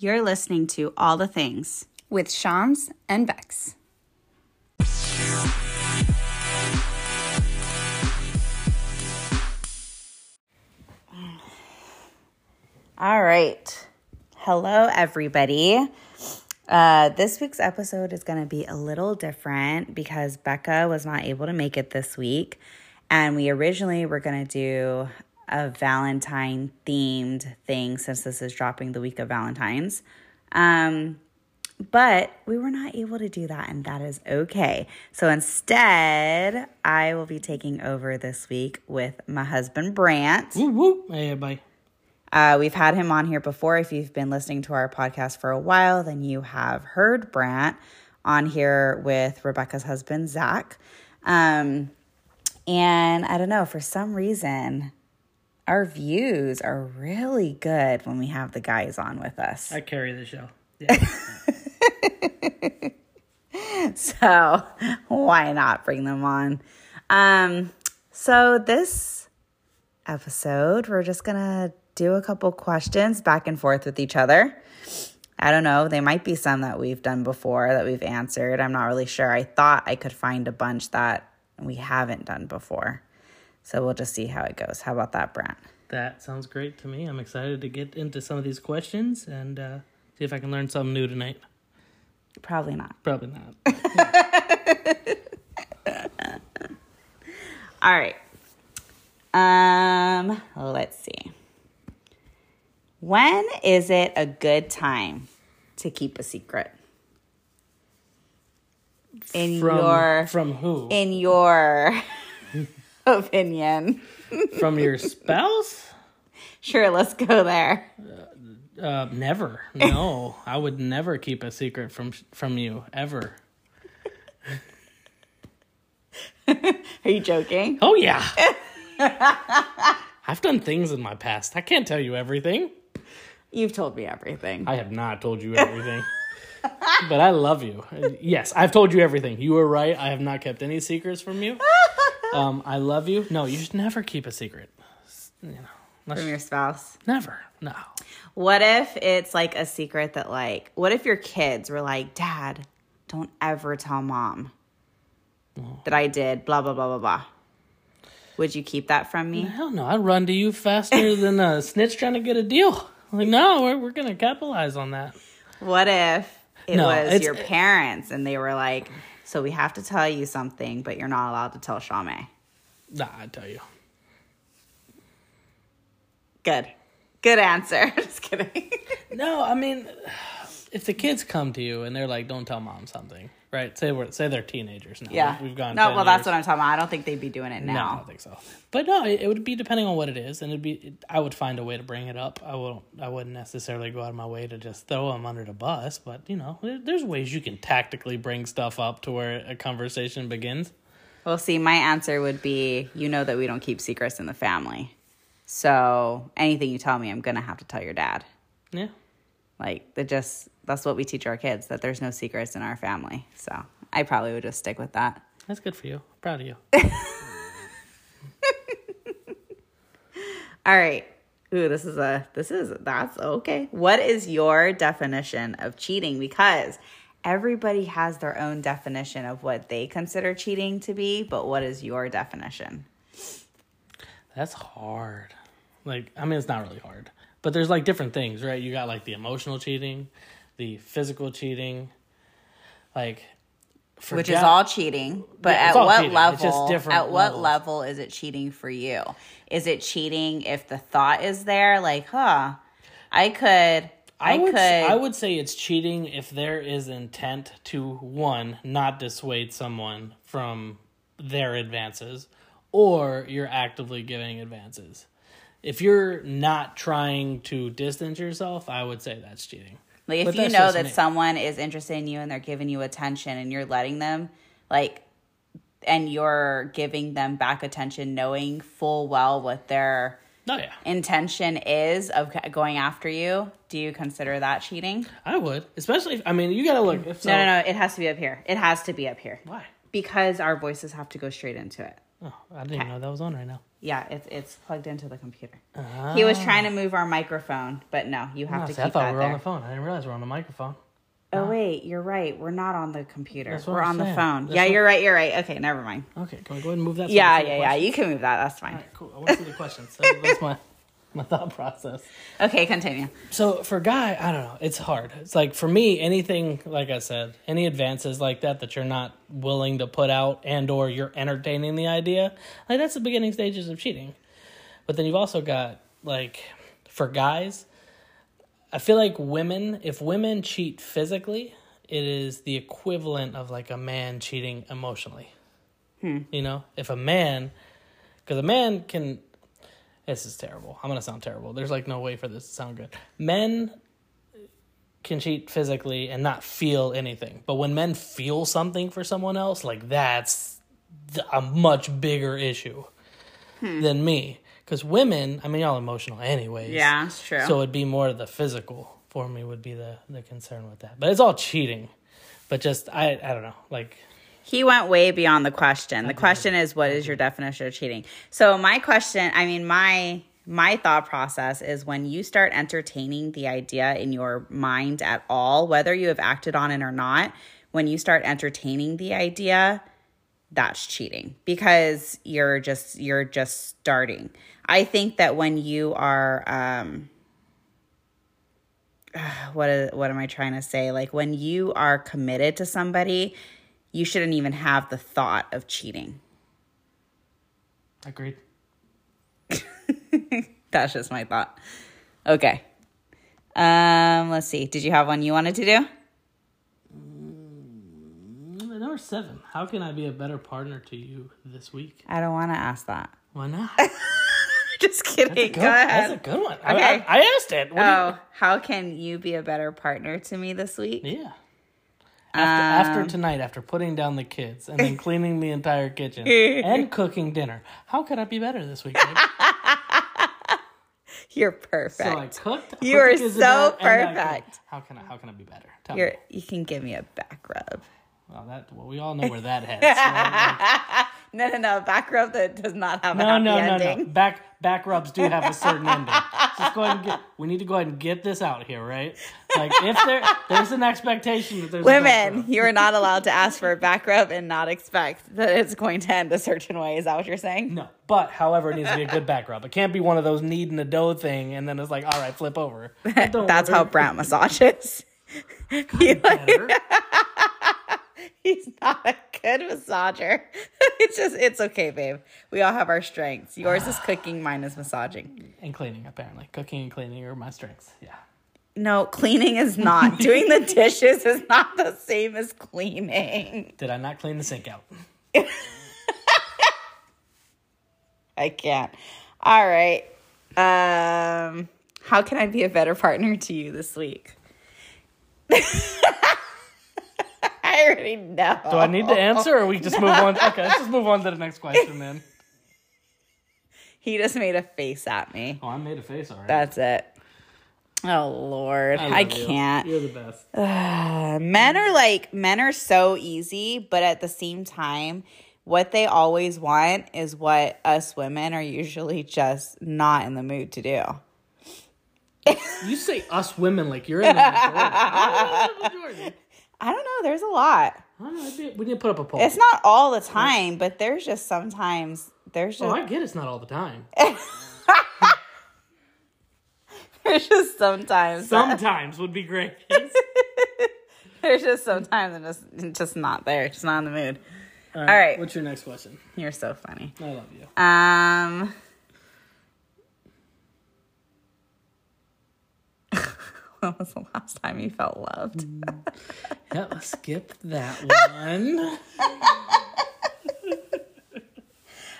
You're listening to All the Things. with Shams and Bex. All right. Hello, everybody. Uh, this week's episode is going to be a little different because Becca was not able to make it this week. And we originally were going to do a Valentine themed thing since this is dropping the week of Valentine's. Um, but we were not able to do that, and that is okay. So instead, I will be taking over this week with my husband, Brant. Woo woo. Hey, everybody. Uh, we've had him on here before. If you've been listening to our podcast for a while, then you have heard Brant on here with Rebekah's husband, Zach. Um, and I don't know, for some reason, our views are really good when we have the guys on with us. I carry the show. Yeah. So why not bring them on? Um, so this episode, we're just gonna do a couple questions back and forth with each other. I don't know. They might be some that we've done before that we've answered. I'm not really sure. I thought I could find a bunch that we haven't done before. So we'll just see how it goes. How about that, Brant? that sounds great to me. I'm excited to get into some of these questions and uh, see if I can learn something new tonight. Probably not. Probably not. All right. Um, let's see. When is it a good time to keep a secret? In From, your from who? in your opinion. from your spouse? Sure, let's go there. Uh, never. No, I would never keep a secret from from you ever. Are you joking? Oh yeah. I've done things in my past. I can't tell you everything. You've told me everything. I have not told you everything. but I love you. Yes, I've told you everything. You were right. I have not kept any secrets from you. Um, I love you. No, you should never keep a secret. You know, unless- From your spouse. never. No. What if it's like a secret that like what if your kids were like, "Dad, don't ever tell mom that I did blah blah blah blah blah." Would you keep that from me? Hell no. I'd run to you faster than a snitch trying to get a deal. Like, no, we're, we're going to capitalize on that. What if it No, was your parents and they were like, "So we have to tell you something, but you're not allowed to tell Shame." Nah, I tell you. Good. Good answer. Just kidding. No, I mean, if the kids come to you and they're like, don't tell mom something, right? Say we're, say they're teenagers now. yeah. We've gone. No, 10 well, that's what I'm talking about. I don't think they'd be doing it now. No, I don't think so. But no, it, it would be depending on what it is, and it'd be. It, I would find a way to bring it up. I won't. I wouldn't necessarily go out of my way to just throw them under the bus. But you know, there, there's ways you can tactically bring stuff up to where a conversation begins. Well, see, my answer would be you know that we don't keep secrets in the family. So anything you tell me, I'm going to have to tell your dad. Yeah. Like, that just, that's what we teach our kids, that there's no secrets in our family. So I probably would just stick with that. That's good for you. Proud of you. All right. Ooh, this is a, this is, that's okay. What is your definition of cheating? Because everybody has their own definition of what they consider cheating to be, but what is your definition? That's hard. Like, I mean, it's not really hard, but there's like different things, right? You got like the emotional cheating, the physical cheating, like, for which is all cheating but Yeah, at what cheating. It's level just different at what levels. level is it cheating for you is it cheating if the thought is there like huh i could i, I would, could I would say it's cheating if there is intent to one not dissuade someone from their advances, or you're actively giving advances. If you're not trying to distance yourself, I would say that's cheating. like if but you know that me. someone is interested in you and they're giving you attention and you're letting them like and you're giving them back attention knowing full well what their Oh yeah, intention is of going after you do you consider that cheating I would, especially. If, I mean, you gotta look. If so, no no no it has to be up here it has to be up here Why? because our voices have to go straight into it. Oh, I didn't even know that was on right now. Yeah, it's it's plugged into the computer. He was trying to ah. move our microphone, but no, you have Oh, to see, keep I thought that we were there. on the phone. I didn't realize we are on the microphone. Oh ah. wait, you're right. We're not on the computer. We're I'm on the phone. That's yeah, what- you're right. You're right. Okay, never mind. Okay, can we go ahead and move that? Yeah, we can see yeah, yeah. You can move that. That's fine. All right, cool. I want to see the questions. So that's my my thought process. Okay, continue. So for guy, I don't know. It's hard. It's like for me, anything like I said, any advances like that that you're not willing to put out and or you're entertaining the idea, like that's the beginning stages of cheating. But then you've also got like for guys, I feel like women, if women cheat physically, it is the equivalent of like a man cheating emotionally. Hmm. You know, if a man, because a man can this is terrible. I'm gonna sound terrible. There's like no way for this to sound good. Men can cheat physically and not feel anything, but when men feel something for someone else, like that's a much bigger issue hmm. than me. Because women, I mean, y'all emotional anyways. Yeah, it's true. So it'd be more of the physical for me would be the the concern with that. But it's all cheating. But just I I don't know like He went way beyond the question. The question is what is your definition of cheating? So my question, I mean my my thought process is when you start entertaining the idea in your mind at all, whether you have acted on it or not, when you start entertaining the idea, that's cheating because you're just you're just starting. I think that when you are um what is, what am I trying to say? Like when you are committed to somebody, you shouldn't even have the thought of cheating. agreed. That's just my thought. Okay. Um, let's see. Did you have one you wanted to do? Mm, Number seven. How can I be a better partner to you this week? I don't want to ask that. Why not? Just kidding. Good- Go That's a good one. I, Okay. I, I asked it. What do you- Oh, how can you be a better partner to me this week? Yeah. After, Um, after tonight, after putting down the kids and then cleaning the entire kitchen and cooking dinner, how could I be better this week? You're perfect. so I cooked. You are so perfect. How can I? How can I be better? Tell You're, me. you can give me a back rub. Well, that well, we all know where that heads. right? No, no, no. Back rub that does not have a no, no, no, ending. no. Back back rubs do have a certain ending. Just go ahead and get. We need to go ahead and get this out here, right? Like if there there's an expectation that there's Women, you are not allowed to ask for a back rub and not expect that it's going to end a certain way. Is that what you're saying? No, but however, it needs to be a good back rub. It can't be one of those kneading the dough thing, and then it's like, all right, flip over. That's how work. Brant massages. He like- he's not a good massager. It's just, it's okay, babe. We all have our strengths. Yours is cooking, mine is massaging. and cleaning apparently. Cooking and cleaning are my strengths. Yeah. No, cleaning is not. Doing the dishes is not the same as cleaning. Did I not clean the sink out? I can't. All right. Um, how can I be a better partner to you this week? I already know. Do I need to answer, or we just move on? Okay, let's just move on to the next question then. He just made a face at me. Oh, I made a face already. That's it. Oh Lord, I, you. can't. You're the best. Uh, men are like men are so easy, but at the same time, what they always want is what us women are usually just not in the mood to do. You say us women like you're in the majority. I'm in the majority. I don't know. There's a lot. I don't know, we need to put up a poll. It's not all the time, but there's just sometimes there's oh, just I get it's not all the time. there's just sometimes Sometimes would be great. there's just sometimes I'm just just not there, just not in the mood. All All right. What's your next question? You're so funny. I love you. Um. when was the last time you felt loved? Yeah, let's skip that one.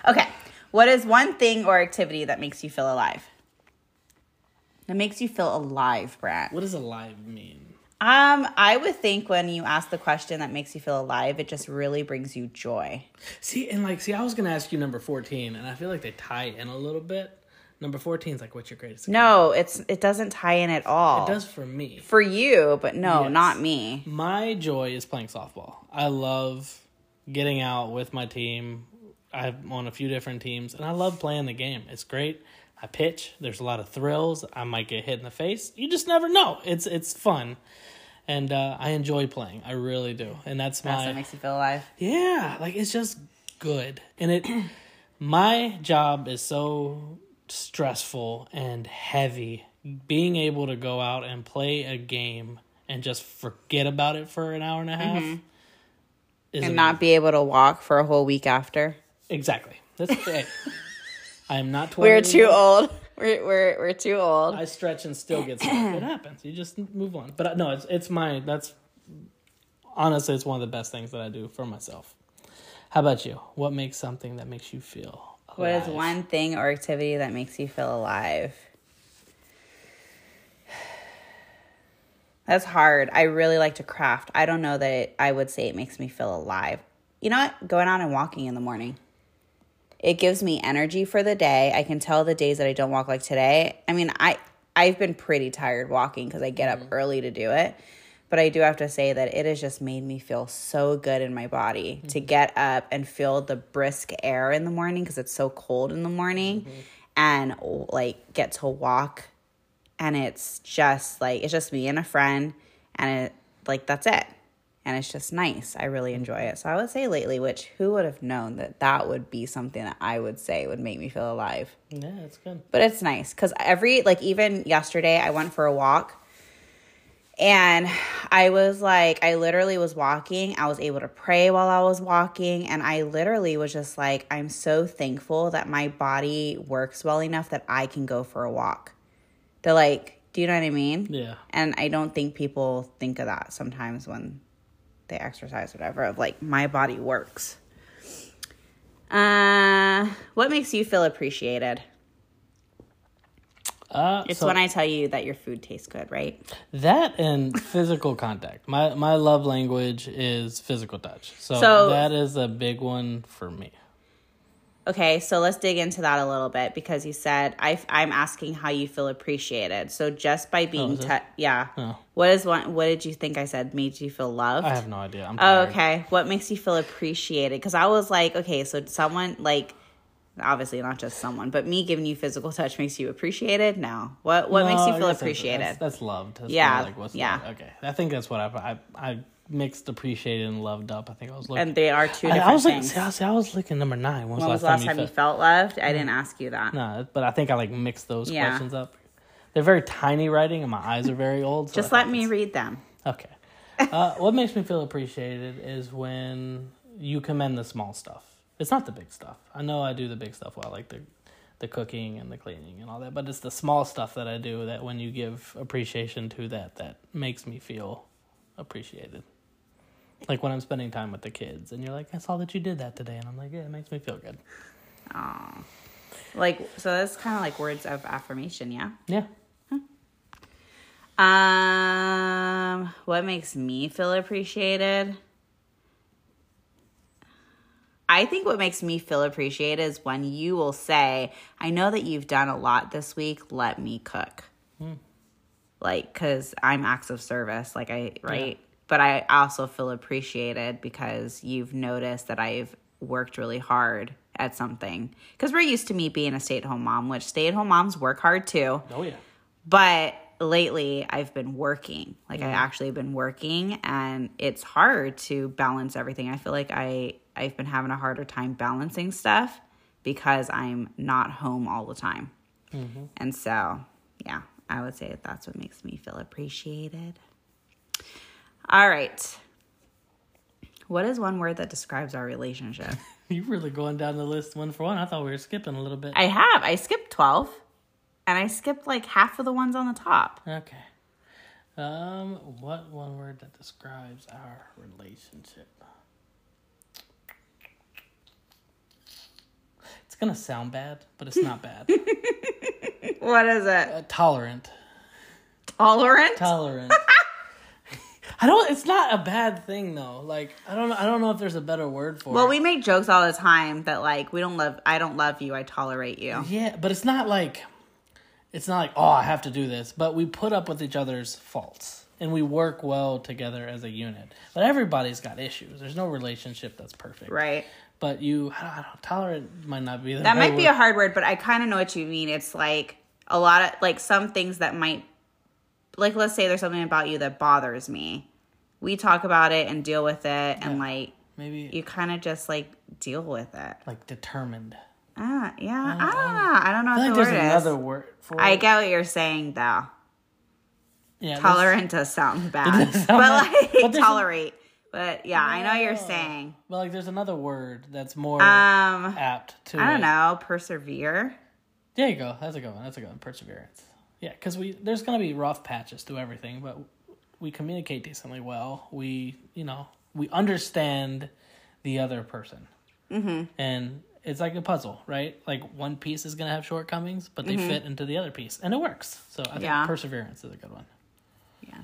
Okay. What is one thing or activity that makes you feel alive? That makes you feel alive, Brad. what does alive mean? Um, I would think when you ask the question that makes you feel alive, it just really brings you joy. See, and like, see, I was gonna ask you number fourteen, and I feel like they tie in a little bit. Number fourteen is like, what's your greatest? No, it's it doesn't tie in at all. it does for me. for you, but no, Yes. not me. My joy is playing softball. I love getting out with my team. I'm on a few different teams, and I love playing the game. It's great. I pitch. There's a lot of thrills. I might get hit in the face. You just never know. It's it's fun, and uh, I enjoy playing. I really do, and that's That's my what makes you feel alive. yeah. Like it's just good, and it. my job is so stressful and heavy. Being able to go out and play a game and just forget about it for an hour and a half, is And amazing. not be able to walk for a whole week after. Exactly. That's it. I am not 20. We're too old. We're, we're, we're too old. I stretch and still get sick. it happens. You just move on. But uh, no, it's it's my that's honestly it's one of the best things that I do for myself. How about you? What makes something that makes you feel What is alive? one thing or activity that makes you feel alive? That's hard. I really like to craft. I don't know that I would say it makes me feel alive. You know what? Going out and walking in the morning. It gives me energy for the day. I can tell the days that I don't walk like today. I mean, I I've been pretty tired walking because I get up mm-hmm. early to do it. But I do have to say that it has just made me feel so good in my body to mm-hmm. get up and feel the brisk air in the morning because it's so cold in the morning mm-hmm. and like get to walk. And it's just like it's just me and a friend and it like that's it. And it's just nice. I really enjoy it. So i would say lately which who would have known that that would be something that i would say would make me feel alive? Yeah, it's good. but it's nice because every like even yesterday i went for a walk and i was like i literally was walking. I was able to pray while i was walking. And i literally was just like i'm so thankful that my body works well enough that i can go for a walk. They're like do you know what i mean? Yeah. and i don't think people think of that sometimes when they exercise whatever of like my body works. Uh what makes you feel appreciated Uh, it's so when I tell you that your food tastes good, right? that and physical contact. My my love language is physical touch. So, So- that is a big one for me. Okay, so let's dig into that a little bit because you said I, I'm asking how you feel appreciated. So just by being, is it? yeah. Oh. What is one? What did you think I said made you feel loved? I have no idea. I'm Oh, okay. What makes you feel appreciated? Because I was like, okay, so someone like, obviously not just someone, but me giving you physical touch makes you appreciated. No, what what makes you feel appreciated? That's, that's loved. That's Yeah, Like what's yeah. loved. Okay. I think that's what I I I mixed appreciated and loved up. I think I was looking. and they are two I, different I was like, things. I, see, I was looking number nine. when was the last time you felt loved? I didn't ask you that. No, but I think I like mixed those Yeah. questions up. They're very tiny writing, and my eyes are very old. so Just let me read them. Okay. Uh, what makes me feel appreciated is when you commend the small stuff. It's not the big stuff. I know I do the big stuff well, like the the cooking and the cleaning and all that, but it's the small stuff that I do that when you give appreciation to that, that makes me feel appreciated. Like when I'm spending time with the kids and you're like, I saw that you did that today, and I'm like, yeah, it makes me feel good. Like so, that's kind of like words of affirmation, yeah. Yeah. Um, what makes me feel appreciated? I think what makes me feel appreciated is when you will say, I know that you've done a lot this week, let me cook. Hmm. Like, because I'm acts of service, like I, right? But I also feel appreciated because you've noticed that I've worked really hard at something. Because we're used to me being a stay at home mom, which stay at home moms work hard too. Oh yeah. But lately, I've been working. Like I mm-hmm. actually have been working, and it's hard to balance everything. I feel like I I've been having a harder time balancing stuff because I'm not home all the time. And so, yeah, I would say that that's what makes me feel appreciated. All right. What is one word that describes our relationship? You really going down the list one for one. I thought we were skipping a little bit. I have. I skipped 12 and I skipped like half of the ones on the top. Okay. Um, what one word that describes our relationship? It's gonna sound bad, but it's not bad. What is it? uh, tolerant. Tolerant? Tolerant. I don't. It's not a bad thing though. Like I don't. know I don't know if there's a better word for well, it. Well, we make jokes all the time that like we don't love I don't love you, I tolerate you. Yeah, but it's not like it's not like oh I have to do this, but we put up with each other's faults and we work well together as a unit. But everybody's got issues. There's no relationship that's perfect. Right. But you I don't, I don't tolerant might not be the That might be a hard word, but I kind of know what you mean. It's like a lot of like some things that might, like, let's say there's something about you that bothers me. We talk about it and deal with it, and like maybe you kind of just like deal with it. like determined. Ah, yeah. ah, I don't know I what like the there's word another word for I it. get what you're saying though. Yeah, Tolerant does sound bad, sound but bad. like But tolerate. But yeah, I know what you're saying. But like, there's another word that's more Um, apt to. I don't know. Persevere. There you go. That's a good one. That's a good one. Perseverance. Yeah, because we there's gonna be rough patches to everything, but we communicate decently well. We you know we understand the other person, mm-hmm. and it's like a puzzle, right? Like one piece is gonna have shortcomings, but they fit into the other piece, and it works. So I think Yeah. perseverance is a good one.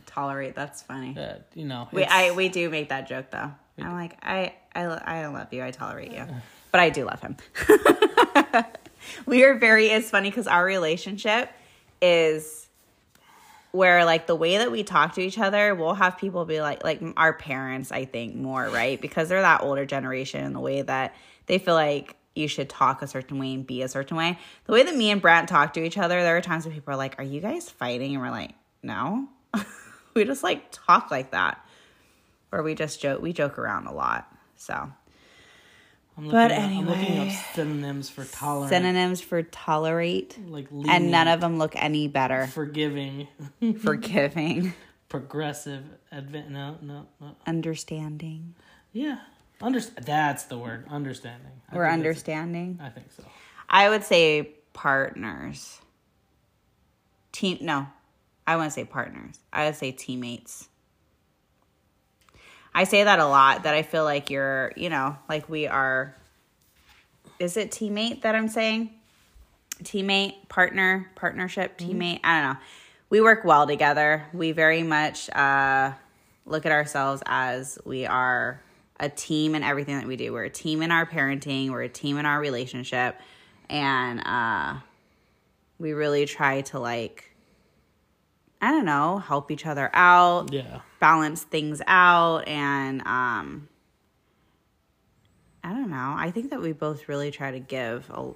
Tolerate. That's funny. Uh, you know, We I we do make that joke though. I'm like I I I love you. I tolerate you, but I do love him. we are very. It's funny because our relationship is where like the way that we talk to each other. We'll have people be like like our parents. I think more right because they're that older generation and the way that they feel like you should talk a certain way and be a certain way. The way that me and Brant talk to each other, there are times when people are like, "Are you guys fighting?" And we're like, "No." we just like talk like that or we just joke we joke around a lot so I'm but looking anyway. up synonyms for tolerate. synonyms for tolerate like and none of them look any better forgiving, forgiving progressive, advan No, no, no. understanding Yeah, understand. That's the word. Understanding. I that's- understanding I think so. i would say partners team no i wouldn't say partners. I would say teammates. I say that a lot that i feel like you're you know like we are is it teammate that i'm saying? Teammate partner partnership teammate i don't know. We work well together. We very much uh look at ourselves as we are a team in everything that we do. We're a team in our parenting. We're a team in our relationship. And uh we really try to like i don't know help each other out Yeah. balance things out and um I don't know. I think that we both really try to give a,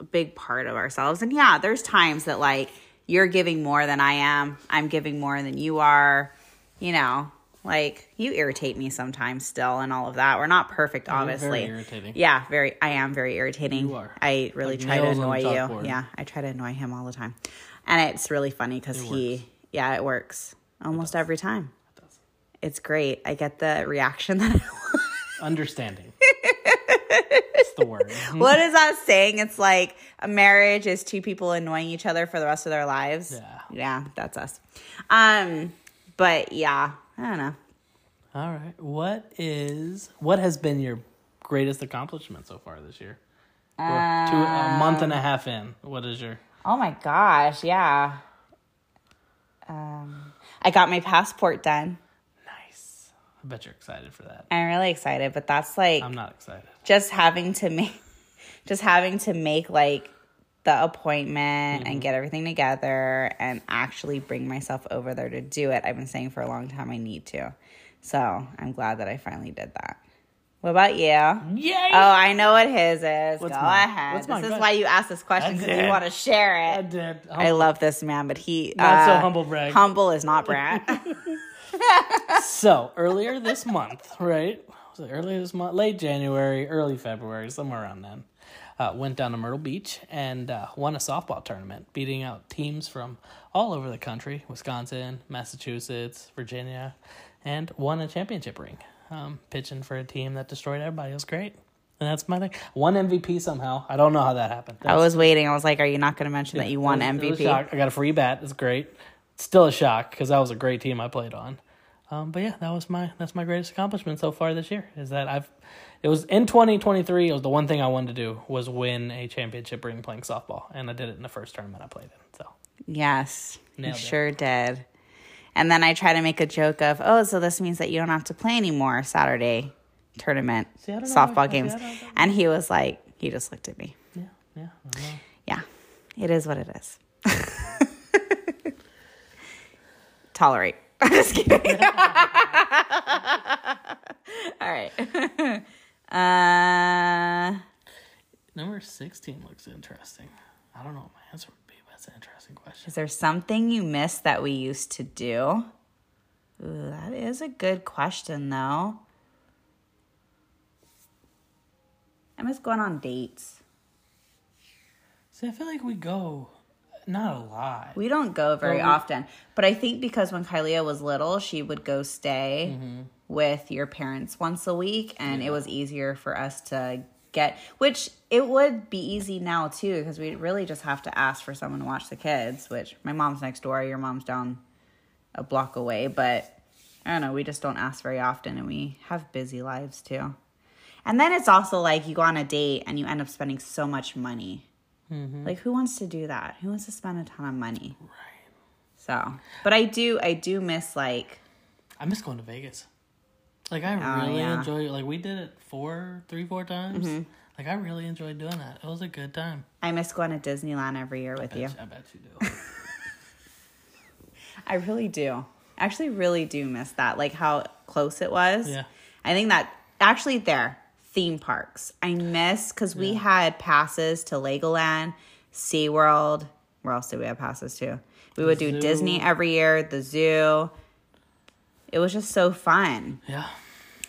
a big part of ourselves. And yeah, there's times that like you're giving more than I am. I'm giving more than you are. You know, like you irritate me sometimes still and all of that. We're not perfect obviously. very. Yeah, very I am very irritating. You are. I really Like try to nails on a annoy you. Yeah, I try to annoy him all the time. And it's really funny cuz he yeah, it works almost every time. It does. It's great. I get the reaction that I want. Understanding. That's the word. what is that saying? It's like a marriage is two people annoying each other for the rest of their lives. Yeah. Yeah, that's us. Um, but yeah, I don't know. All right. What is what has been your greatest accomplishment so far this year? We're two, a month and a half in. What is your Oh my gosh, yeah. Um, I got my passport done. nice? I bet you're excited for that. I'm really excited, but that's like I'm not excited. just having to make just having to make like the appointment and get everything together and actually bring myself over there to do it. I've been saying for a long time I need to. So I'm glad that I finally did that. What about you? Yay! Oh, I know what his is. What's Go mine? ahead. What's this mine? is why you asked this question because you want to share it. I did. I love this man, but he Not so uh, humble brag. Humble is not Brad. So earlier this month, right? Was it earlier this month? Late January, early February, somewhere around then. Uh, went down to Myrtle Beach and uh, won a softball tournament, beating out teams from all over the country Wisconsin, Massachusetts, Virginia, and won a championship ring. Um, pitching for a team that destroyed everybody. It was great. And that's my thing. One MVP somehow. I don't know how that happened. I was waiting. I was like, "Are you not going to mention that you won was- it was a MVP?" I got a free bat. It's great. Still a shock because that was a great team I played on. Um, but yeah, that was my that's my greatest accomplishment so far this year. Is that I've it was in twenty twenty three. It was the one thing I wanted to do was win a championship ring playing softball, and I did it in the first tournament I played in. So Yes, Nailed you it. sure did. And then I try to make a joke of, "Oh, so this means that you don't have to play anymore Saturday tournament See, I know softball games." see, And he was like, he just looked at me. yeah, yeah. I don't know. Yeah, it is what it is. Tolerate. I'm just kidding. All right. Uh, Number 16 looks interesting. I don't know what my answer would be, but that's an interesting question. is there something you miss that we used to do? Ooh, that is a good question, though. I miss going on dates. See, I feel like we go not a lot. We don't go very Well, we- often, but I think because when Kylie was little, she would go stay mm-hmm. with your parents once a week, and it was easier for us to get. Which it would be easy now too, because we really just have to ask for someone to watch the kids. Which my mom's next door, your mom's down a block away, but I don't know. We just don't ask very often, and we have busy lives too. And then it's also like you go on a date and you end up spending so much money. Mm-hmm. Like who wants to do that? Who wants to spend a ton of money? Right. So, but I do, I do miss like, I miss going to Vegas. Like, I Oh, really yeah. enjoy Like, we did it four, three, four times. Mm-hmm. Like, I really enjoyed doing that. It was a good time. I miss going to Disneyland every year with you. I bet you do. I really do. Actually, really do miss that. Like how close it was. Yeah. I think that actually there theme parks. I miss because we had passes to Legoland, SeaWorld. Where else did we have passes to? We would do zoo. Disney every year, the zoo. It was just so fun. yeah.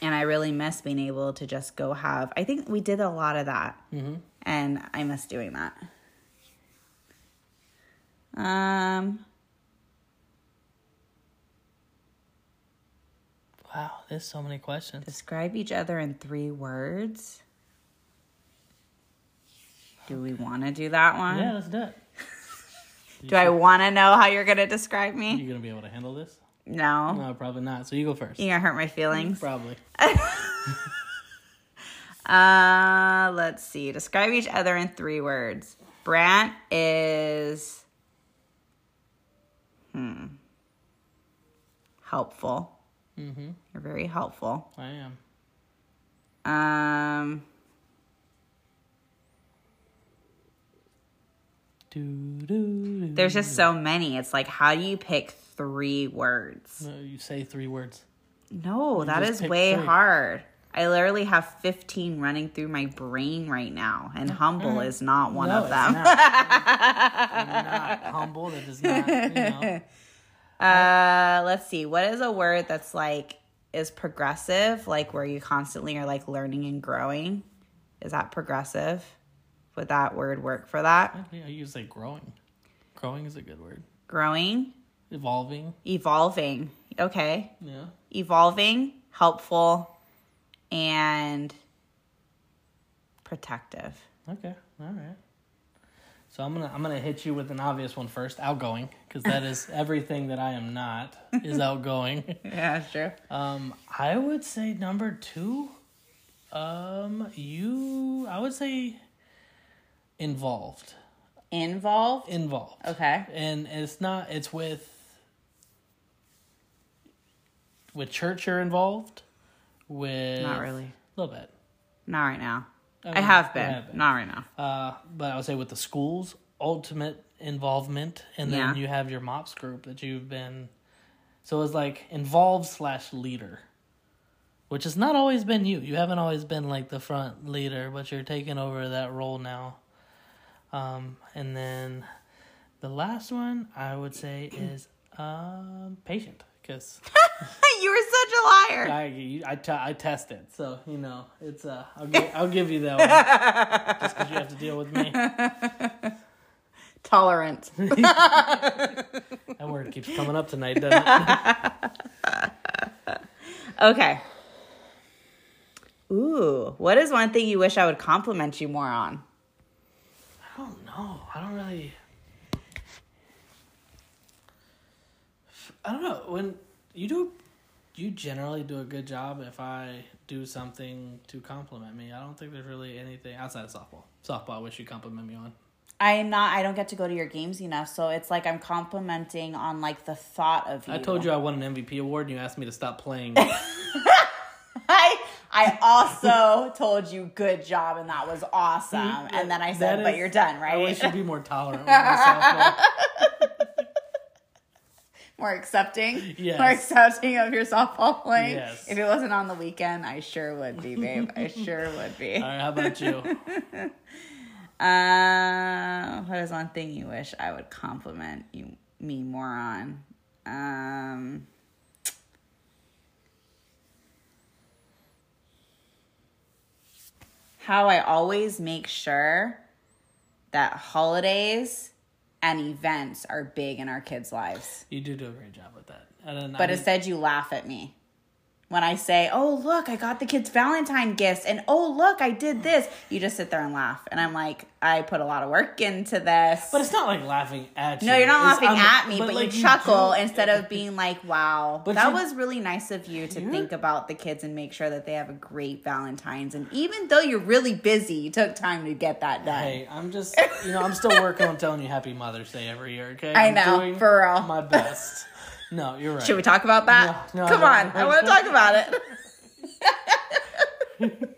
and I really miss being able to just go have. I think we did a lot of that, Mm-hmm. and I miss doing that. Um, Wow, there's so many questions. describe each other in three words. Do we want to do that one? Yeah, let's do it. Do I want to know how you're gonna describe me? You're gonna be able to handle this? No. No, probably not. So you go first. You're gonna hurt my feelings? Probably. Uh, let's see. Describe each other in three words. Brant is hmm helpful. Mm-hmm. You're very helpful. I am. Um, Do, do, do. there's just so many. It's like, how do you pick three words? No, you say three words. No, that just is way three. hard. I literally have 15 running through my brain right now, and humble is not one no, of them. Not. I'm not humble. That is not. You know. Uh, let's see. What is a word that's like is progressive, like where you constantly are like learning and growing? Is that progressive? Would that word work for that? I use like growing. Growing is a good word. Growing, Evolving. evolving. Okay. Yeah. Evolving, helpful, and protective. Okay. All right. So I'm gonna I'm gonna hit you with an obvious one first. Outgoing, because that is everything that I am not is outgoing. Yeah, sure. Um, I would say number two. Um, you. I would say involved. Involved. Involved. Okay. And it's not. It's with. With church, you're involved. With Not really. A little bit. Not right now. I, mean, have you been. have been. Not right now. Uh, but I would say with the schools, ultimate involvement, and then Yeah. you have your MOPS group that you've been. So it's like involved slash leader, which has not always been you. You haven't always been like the front leader, but you're taking over that role now. Um, and then the last one I would say is um, patient because you were such a liar. I I, test it, so you know it's uh I'll give I'll give you that one just because you have to deal with me. Tolerant. That word keeps coming up tonight, doesn't it? Okay. Ooh, what is one thing you wish I would compliment you more on? I don't know. I don't really. I don't know when you do. You generally do a good job. If I do something to compliment me, I don't think there's really anything outside of softball. Softball, I wish you compliment me on. I am not. I don't get to go to your games enough, so it's like I'm complimenting on like the thought of you. I told you I won an MVP award, and you asked me to stop playing. I I also told you good job, and that was awesome. And then I said, but you're done, I right? wish you'd be more tolerant with my softball. More accepting. Yes. More accepting of your softball playing. Yes. If it wasn't on the weekend, I sure would be, babe. I sure would be. All right, how about you? Uh, what is one thing you wish I would compliment you me more on? Um, how I always make sure that holidays and events are big in our kids' lives. You do do a great job with that. But I, instead, you laugh at me when I say, "Oh, look, I got the kids Valentine gifts," and "Oh, look, I did this." You just sit there and laugh, and I'm like, "I put a lot of work into this." but it's not like laughing at you. no, you're not It's- laughing I'm- at me, but, like, you chuckle do- instead of being like, "Wow, But that you- was really nice of you to think about the kids and make sure that they have a great Valentine's." And even though you're really busy, you took time to get that done. Hey, I'm just, you know, I'm still working on telling you Happy Mother's Day every year. Okay, I know, doing for real. my best. No, you're right. Should we talk about that? No, no, Come on, I want to talk about it.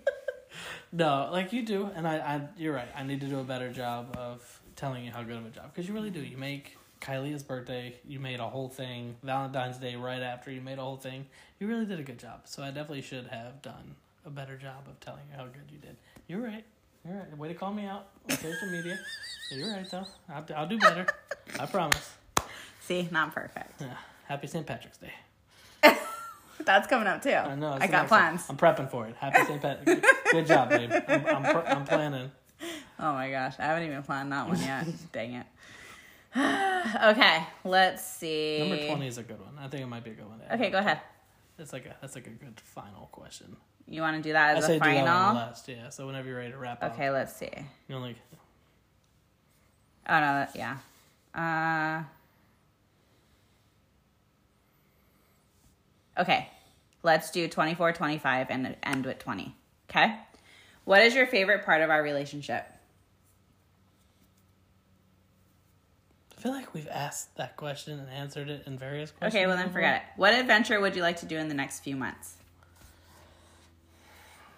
No, like you do, and I, I, you're right. I need to do a better job of telling you how good of a job because you really do. You make Kylie's birthday, you made a whole thing. Valentine's Day right after, you made a whole thing. You really did a good job. So I definitely should have done a better job of telling you how good you did. You're right. You're right. Way to call me out on social media. You're right though. I'll, I'll do better. I promise. See, not perfect. Yeah. Happy St. Patrick's Day. That's coming up too. I know. I got next one. plans. I'm prepping for it. Happy St. Patrick's. Good job, babe. I'm, I'm, pr- I'm planning. Oh my gosh, I haven't even planned that one yet. Dang it. okay, let's see. Number twenty is a good one. I think it might be a good one. Okay, go ahead. That's like a that's like a good final question. You want to do that I as say a do that final? last, yeah. So whenever you're ready to wrap up, Okay, let's see. you only Oh no, that, yeah. Uh, okay, let's do 24, 25, and end with 20. Okay? What is your favorite part of our relationship? I feel like we've asked that question and answered it in various questions. Okay, well then before. forget it. What adventure would you like to do in the next few months?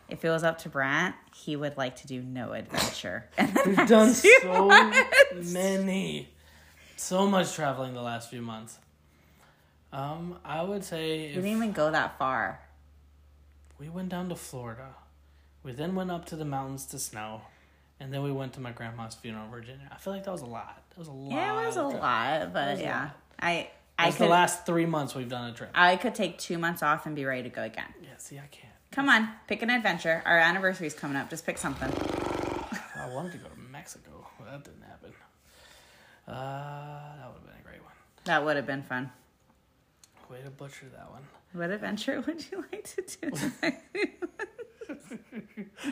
If it was up to Brant, he would like to do no adventure. We've done so months. many, so much traveling the last few months. Um, I would say We didn't even go that far. we went down to Florida, we then went up to the mountains to snow, and then we went to my grandma's funeral in Virginia. I feel like that was a lot. That was a lot. Yeah, it was a lot, but yeah, lot. I I That's the last three months we've done a trip. I could take two months off and be ready to go again. Yeah, see, I can't. Come on, pick an adventure. Our anniversary's coming up. Just pick something. I wanted to go to Mexico. Well, that didn't happen. Uh, that would have been a great one. That would have been fun. Way to butcher that one. What adventure would you like to do?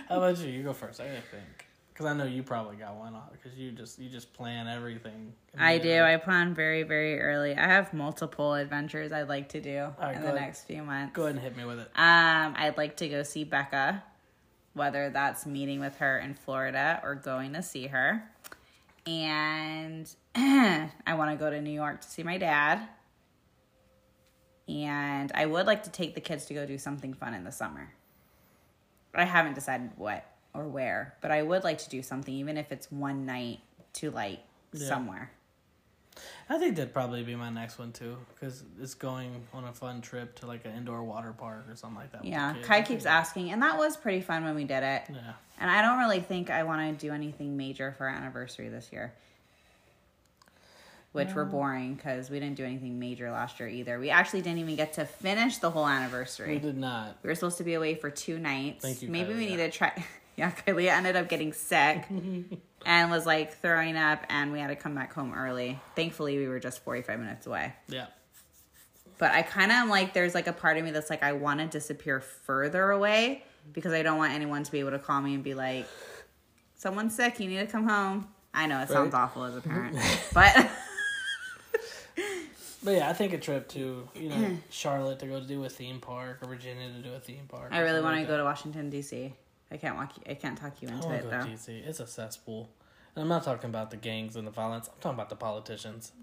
How about you? You go first. I gotta think, because I know you probably got one off. Because you just you just plan everything. I do. I plan very, very early. I have multiple adventures I'd like to do right, in the ahead. next few months. Go ahead and hit me with it. Um, I'd like to go see Becca, whether that's meeting with her in Florida or going to see her. And I want to go to New York to see my dad. And I would like to take the kids to go do something fun in the summer. I haven't decided what or where, but I would like to do something, even if it's one night to like Yeah. somewhere. I think that'd probably be my next one too, because it's going on a fun trip to like an indoor water park or something like that. Yeah. Kai keeps asking, and that was pretty fun when we did it. Yeah. And I don't really think I want to do anything major for our anniversary this year. Which were boring because we didn't do anything major last year either. We actually didn't even get to finish the whole anniversary. We did not. We were supposed to be away for two nights. Thank you, Maybe we Kylie. need to try. Yeah, Kylie ended up getting sick and was like throwing up, and we had to come back home early. Thankfully, we were just 45 minutes away. Yeah. But I kind of am like, there's like a part of me that's like, I want to disappear further away because I don't want anyone to be able to call me and be like, someone's sick, you need to come home. I know it sounds awful as a parent, but But yeah, I think a trip to you know Charlotte to go do a theme park or Virginia to do a theme park. I really want to go to Washington D.C. I can't walk. I can't talk you into want it to go though. to DC. It's a cesspool. And I'm not talking about the gangs and the violence. I'm talking about the politicians.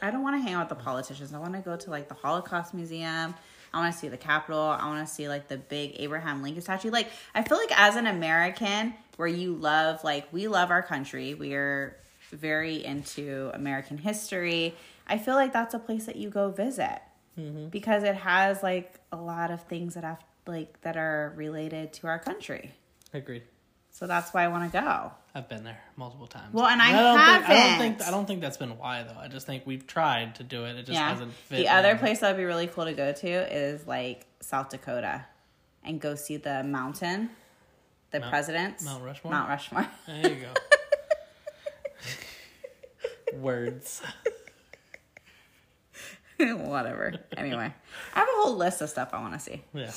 I don't want to hang out with the politicians. I want to go to like the Holocaust Museum. I want to see the Capitol. I want to see like the big Abraham Lincoln statue. Like I feel like as an American, where you love like we love our country. We are very into American history. I feel like that's a place that you go visit mm-hmm. because it has like a lot of things that have like that are related to our country. Agreed. So that's why I want to go. I've been there multiple times. Well, and I don't Think, I don't haven't. think I don't think that's been why though. I just think we've tried to do it. It just yeah. hasn't fit. The other place that would be really cool to go to is like South Dakota and go see the mountain, the Mount- presidents. Mount Rushmore? Mount Rushmore. There you go. Words. Whatever. Anyway, I have a whole list of stuff I want to see. Yeah.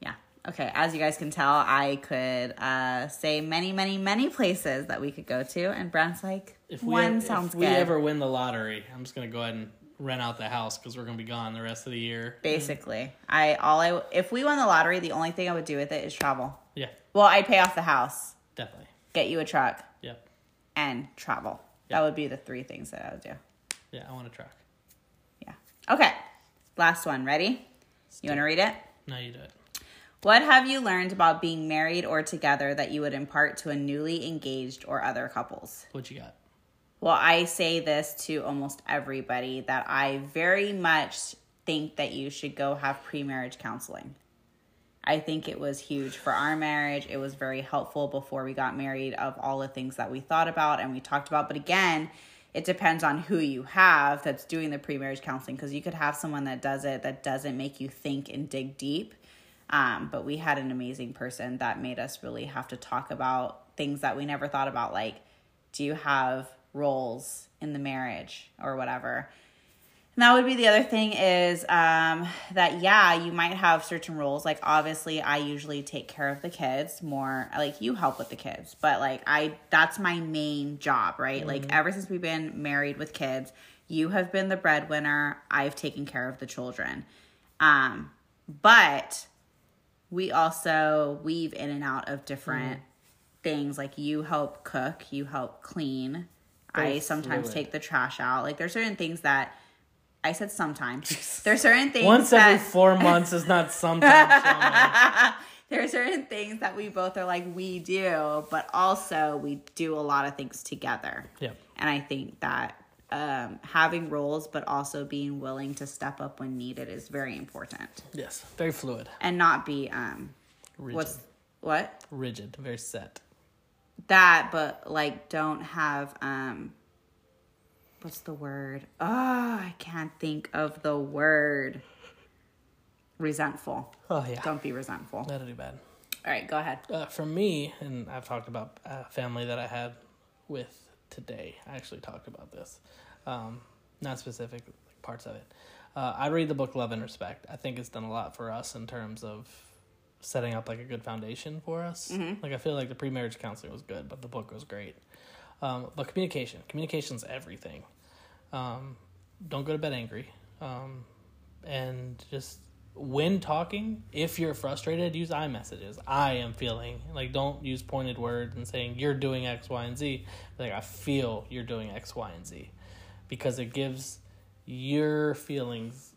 Yeah. Okay. As you guys can tell, I could uh, say many, many, many places that we could go to, and Brant's like, If we one sounds if we ever win the lottery, I'm just gonna go ahead and rent out the house because we're gonna be gone the rest of the year. Basically, I all I if we won the lottery, the only thing I would do with it is travel. Yeah, Well, I'd pay off the house, definitely. get you a truck, Yep. and travel. Yeah. That would be the three things that I would do. Yeah, I want a truck. Okay. Last one. Ready? You want to read it? No, you do it. What have you learned about being married or together that you would impart to a newly engaged or other couples? What you got? Well, I say this to almost everybody that I very much think that you should go have pre marriage counseling. I think it was huge for our marriage. It was very helpful before we got married of all the things that we thought about and we talked about. But again, it depends on who you have that's doing the pre marriage counseling because you could have someone that does it that doesn't make you think and dig deep. Um, but we had an amazing person that made us really have to talk about things that we never thought about, like do you have roles in the marriage or whatever? And that would be the other thing is um, that, yeah, you might have certain roles. Like, obviously, I usually take care of the kids more. Like, you help with the kids, but like, I, that's my main job, right? Like, ever since we've been married with kids, you have been the breadwinner. I've taken care of the children. Um, but we also weave in and out of different things. Like, you help cook, you help clean. I sometimes fluid. take the trash out. Like, there's certain things that I said sometimes. There's certain things Once that every four months is not sometimes. There are certain things that we both are like we do, but also we do a lot of things together. Yep. And I think that um, having roles, but also being willing to step up when needed is very important, Yes. Very fluid. and not be um, Rigid. what's what rigid? Very set. that, but like don't have um, what's the word? Oh, I can't think of the word. Resentful. Oh yeah. Don't be resentful. That'll do bad. All right, go ahead. Uh, for me, and I've talked about a family that I had with today. I actually talked about this, um, not specific parts of it. Uh, I read the book Love and Respect. I think it's done a lot for us in terms of setting up like a good foundation for us. Like I feel like the pre-marriage counseling was good, but the book was great. Um, but communication, communication's everything. Um, don't go to bed angry, um, and just when talking, if you're frustrated, use I messages. I am feeling like don't use pointed words and saying you're doing X, Y, and Z. Like I feel you're doing X, Y, and Z, because it gives your feelings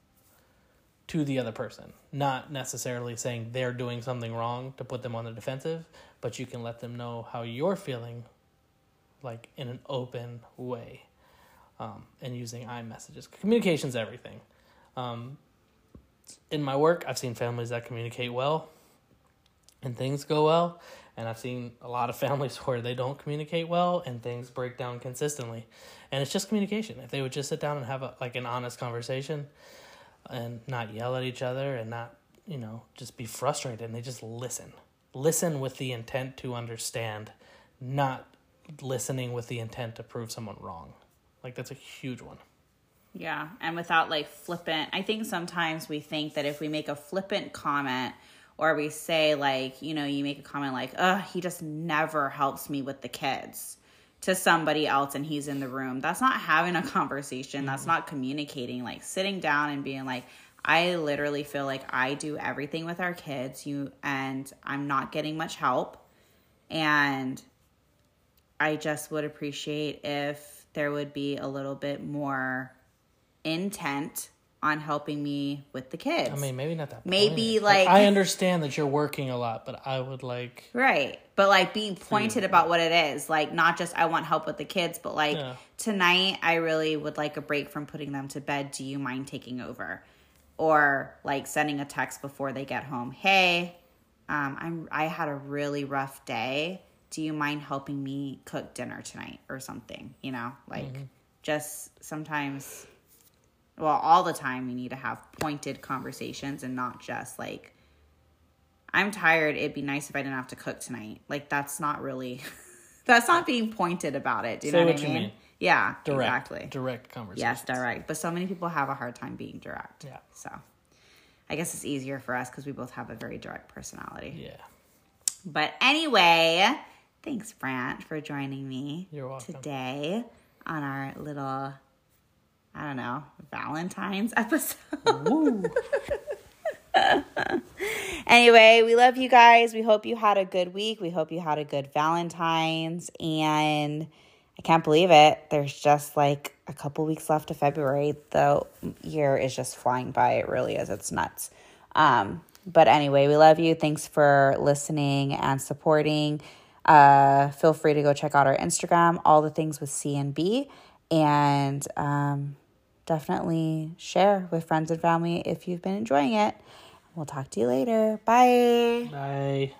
to the other person, not necessarily saying they're doing something wrong to put them on the defensive, but you can let them know how you're feeling, like in an open way, um, and using iMessages. messages. Communication's everything. Um, in my work, I've seen families that communicate well and things go well. And I've seen a lot of families where they don't communicate well and things break down consistently. And it's just communication. If they would just sit down and have a, like an honest conversation and not yell at each other and not, you know, just be frustrated and they just listen. Listen with the intent to understand, not listening with the intent to prove someone wrong. Like that's a huge one. Yeah, and without like flippant, I think sometimes we think that if we make a flippant comment or we say like, you know, you make a comment like, "Ugh, he just never helps me with the kids." to somebody else and he's in the room. That's not having a conversation. That's mm-hmm. not communicating. Like sitting down and being like, I literally feel like I do everything with our kids, you and I'm not getting much help. And I just would appreciate if there would be a little bit more intent on helping me with the kids. I mean, maybe not that. Maybe, pointed. like- I understand that you're working a lot, but I would like. Right. But like being pointed about what it is. Like not just I want help with the kids, but like Yeah. tonight I really would like a break from putting them to bed. Do you mind taking over? Or like sending a text before they get home. Hey, um, I'm I had a really rough day. Do you mind helping me cook dinner tonight or something? You know, like mm-hmm. just sometimes well, all the time you need to have pointed conversations and not just like I'm tired. It'd be nice if I didn't have to cook tonight. Like that's not really that's not being pointed about it. Do you Say know what, what I you mean? mean. Yeah, Direct, exactly. direct conversation. Yes, direct. But so many people have a hard time being direct. Yeah. So I guess it's easier for us because we both have a very direct personality. Yeah. But anyway, thanks, Brant, for joining me You're welcome. today on our little, I don't know, Valentine's episode. Anyway, we love you guys. We hope you had a good week. We hope you had a good Valentine's. And I can't believe it. There's just like a couple weeks left of February. The year is just flying by. It really is. It's nuts. Um, but anyway, we love you. Thanks for listening and supporting. Uh, feel free to go check out our Instagram, all the things with C and B, and um, definitely share with friends and family if you've been enjoying it. We'll talk to you later. Bye. Bye.